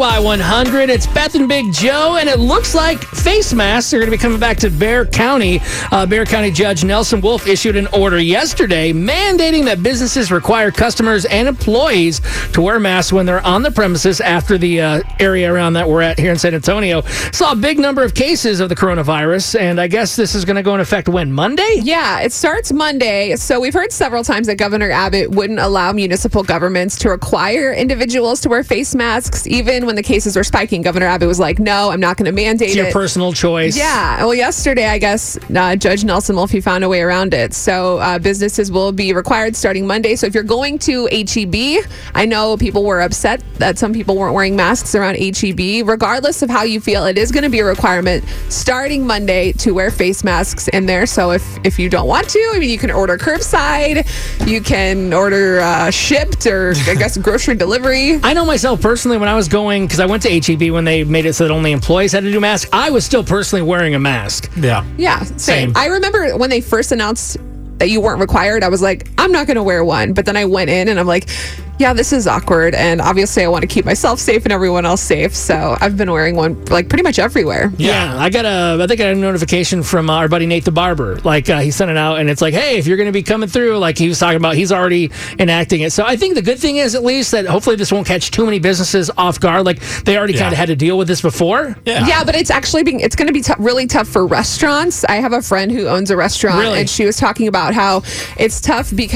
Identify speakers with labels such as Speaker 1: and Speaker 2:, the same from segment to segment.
Speaker 1: Y100. It's Beth and Big Joe, and it looks like face masks are going to be coming back to Bexar County. Uh, Bexar County Judge Nelson Wolff issued an order yesterday mandating that businesses require customers and employees to wear masks when they're on the premises after the uh, area around that we're at here in San Antonio. Saw a big number of cases of the coronavirus, and I guess this is going to go in effect when? Monday?
Speaker 2: Yeah, it starts Monday. So we've heard several times that Governor Abbott wouldn't allow municipal governments to require individuals to wear face masks, even when the cases were spiking. Governor Abbott was like, "No, I'm not going to mandate
Speaker 1: It's your
Speaker 2: it."
Speaker 1: personal choice.
Speaker 2: Yeah. Well, yesterday, I guess uh, Judge Nelson Wolff found a way around it. So uh, businesses will be required starting Monday. So if you're going to HEB, I know people were upset that some people weren't wearing masks around HEB. Regardless of how you feel, it is going to be a requirement starting Monday to wear face masks in there. So if if you don't want to, I mean, you can order curbside, you can order uh, shipped, or I guess grocery delivery.
Speaker 1: I know myself personally when I was going because I went to HEB when they made it so that only employees had to do masks. I was still personally wearing a mask.
Speaker 3: Yeah.
Speaker 2: Yeah, same.
Speaker 1: Same.
Speaker 2: I remember when they first announced that you weren't required, I was like, I'm not going to wear one. But then I went in and I'm like, yeah, this is awkward. And obviously, I want to keep myself safe and everyone else safe. So I've been wearing one like pretty much everywhere.
Speaker 1: Yeah. I got a, I think I got a notification from uh, our buddy Nate the barber. Like uh, he sent it out, and it's like, hey, if you're going to be coming through, like he was talking about, he's already enacting it. So I think the good thing is at least that hopefully this won't catch too many businesses off guard. Like they already
Speaker 3: Yeah.
Speaker 1: kind of had to deal with this before.
Speaker 3: Yeah.
Speaker 2: Yeah, but it's actually being it's going to be tou- really tough for restaurants. I have a friend who owns a restaurant
Speaker 1: Really?
Speaker 2: and she was talking about how it's tough because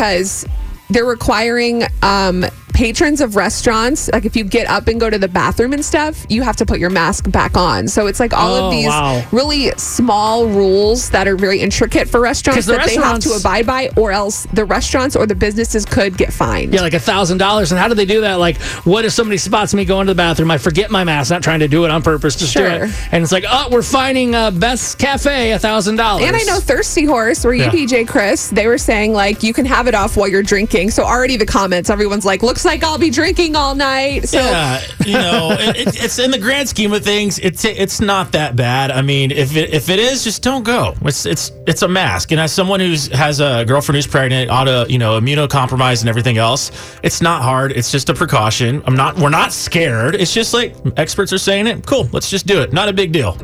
Speaker 2: they're requiring um, patrons of restaurants like if you get up and go to the bathroom and stuff, you have to put your mask back on. So it's like all
Speaker 1: Oh,
Speaker 2: of these
Speaker 1: wow.
Speaker 2: really small rules that are very intricate for restaurants
Speaker 1: the
Speaker 2: that they have to abide by or else the restaurants or the businesses could get fined.
Speaker 1: Yeah, like a thousand dollars. And how do they do that? Like, what if somebody spots me going to the bathroom? I forget my mask, not trying to do it on purpose, just do it. And it's like, oh, we're finding uh, Beth's Cafe a thousand dollars.
Speaker 2: And I know Thirsty Horse, where you
Speaker 3: Yeah.
Speaker 2: DJ Chris, they were saying like you can have it off while you're drinking. So already the comments, everyone's like, looks like I'll be drinking all night. So
Speaker 3: Yeah, you know, it, it- it's in the grand scheme of things, it's it's not that bad. I mean, if it, if it is, just don't go. It's it's it's a mask. And as someone who's has a girlfriend who's pregnant, auto, you know, immunocompromised and everything else, it's not hard. It's just a precaution. I'm not. We're not scared. It's just like experts are saying it. Cool. Let's just do it. Not a big deal.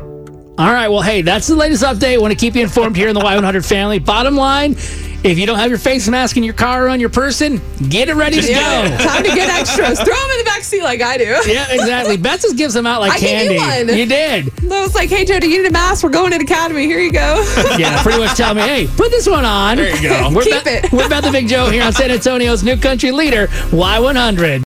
Speaker 1: All right. Well, hey, that's the latest update. Want to keep you informed here in the Y100 family. Bottom line, if you don't have your face mask in your car or on your person, get it ready to go.
Speaker 2: time to get extras. Throw them in the back seat like I do.
Speaker 1: Yeah, exactly. Beth just gives them out like
Speaker 2: I gave
Speaker 1: candy.
Speaker 2: you one.
Speaker 1: You did.
Speaker 2: I was like, hey, Jody, you need a mask. We're going to the academy. Here you go.
Speaker 1: Yeah, pretty much tell me, hey, put this one on.
Speaker 3: There you go.
Speaker 1: We're
Speaker 2: Keep
Speaker 1: Beth-
Speaker 2: it.
Speaker 1: We're Beth the Big Joe here on San Antonio's new country leader, Y100.